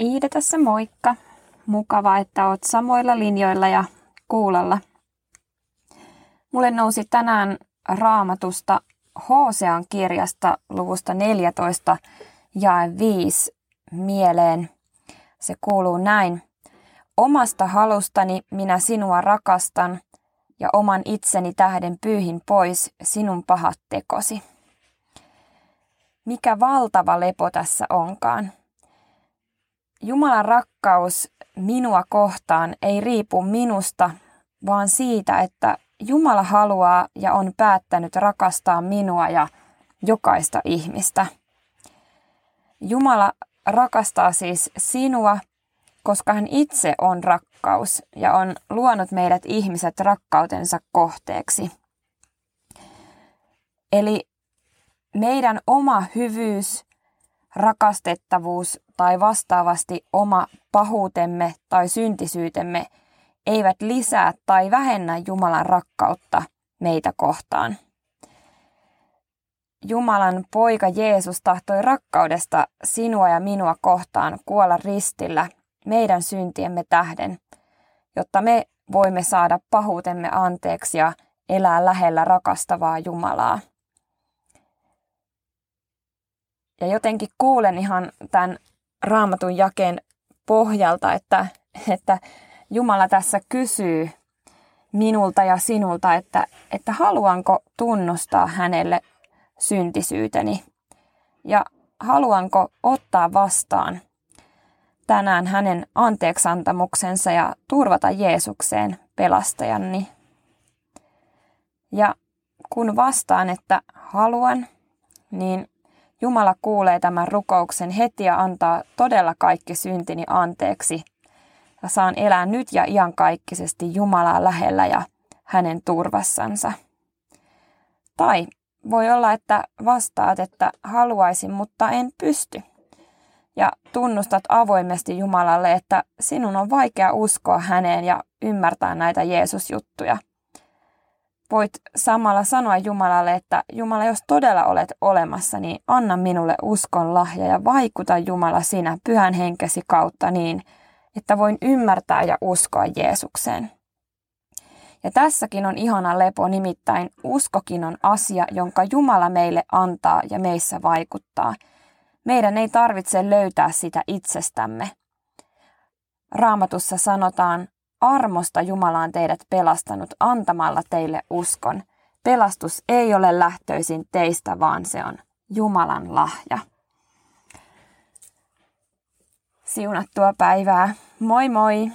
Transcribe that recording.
Iida tässä moikka. Mukava, että oot samoilla linjoilla ja kuulolla. Mulle nousi tänään raamatusta Hosean kirjasta luvusta 14 ja 5 mieleen. Se kuuluu näin. Omasta halustani minä sinua rakastan ja oman itseni tähden pyyhin pois sinun pahat tekosi. Mikä valtava lepo tässä onkaan. Jumalan rakkaus minua kohtaan ei riipu minusta, vaan siitä, että Jumala haluaa ja on päättänyt rakastaa minua ja jokaista ihmistä. Jumala rakastaa siis sinua, koska hän itse on rakkaus ja on luonut meidät ihmiset rakkautensa kohteeksi. Eli meidän oma hyvyys, rakastettavuus tai vastaavasti oma pahuutemme tai syntisyytemme eivät lisää tai vähennä Jumalan rakkautta meitä kohtaan. Jumalan poika Jeesus tahtoi rakkaudesta sinua ja minua kohtaan kuolla ristillä meidän syntiemme tähden, jotta me voimme saada pahuutemme anteeksi ja elää lähellä rakastavaa Jumalaa. Ja jotenkin kuulen ihan tämän raamatun jakeen pohjalta, että, että Jumala tässä kysyy minulta ja sinulta, että, että haluanko tunnustaa hänelle syntisyyteni ja haluanko ottaa vastaan tänään hänen anteeksantamuksensa ja turvata Jeesukseen pelastajani. Ja kun vastaan, että haluan, niin Jumala kuulee tämän rukouksen heti ja antaa todella kaikki syntini anteeksi. Ja saan elää nyt ja iankaikkisesti Jumalaa lähellä ja hänen turvassansa. Tai voi olla, että vastaat, että haluaisin, mutta en pysty. Ja tunnustat avoimesti Jumalalle, että sinun on vaikea uskoa häneen ja ymmärtää näitä Jeesus-juttuja – voit samalla sanoa Jumalalle, että Jumala, jos todella olet olemassa, niin anna minulle uskon lahja ja vaikuta Jumala sinä pyhän henkesi kautta niin, että voin ymmärtää ja uskoa Jeesukseen. Ja tässäkin on ihana lepo, nimittäin uskokin on asia, jonka Jumala meille antaa ja meissä vaikuttaa. Meidän ei tarvitse löytää sitä itsestämme. Raamatussa sanotaan, armosta Jumala on teidät pelastanut antamalla teille uskon. Pelastus ei ole lähtöisin teistä, vaan se on Jumalan lahja. Siunattua päivää. Moi moi!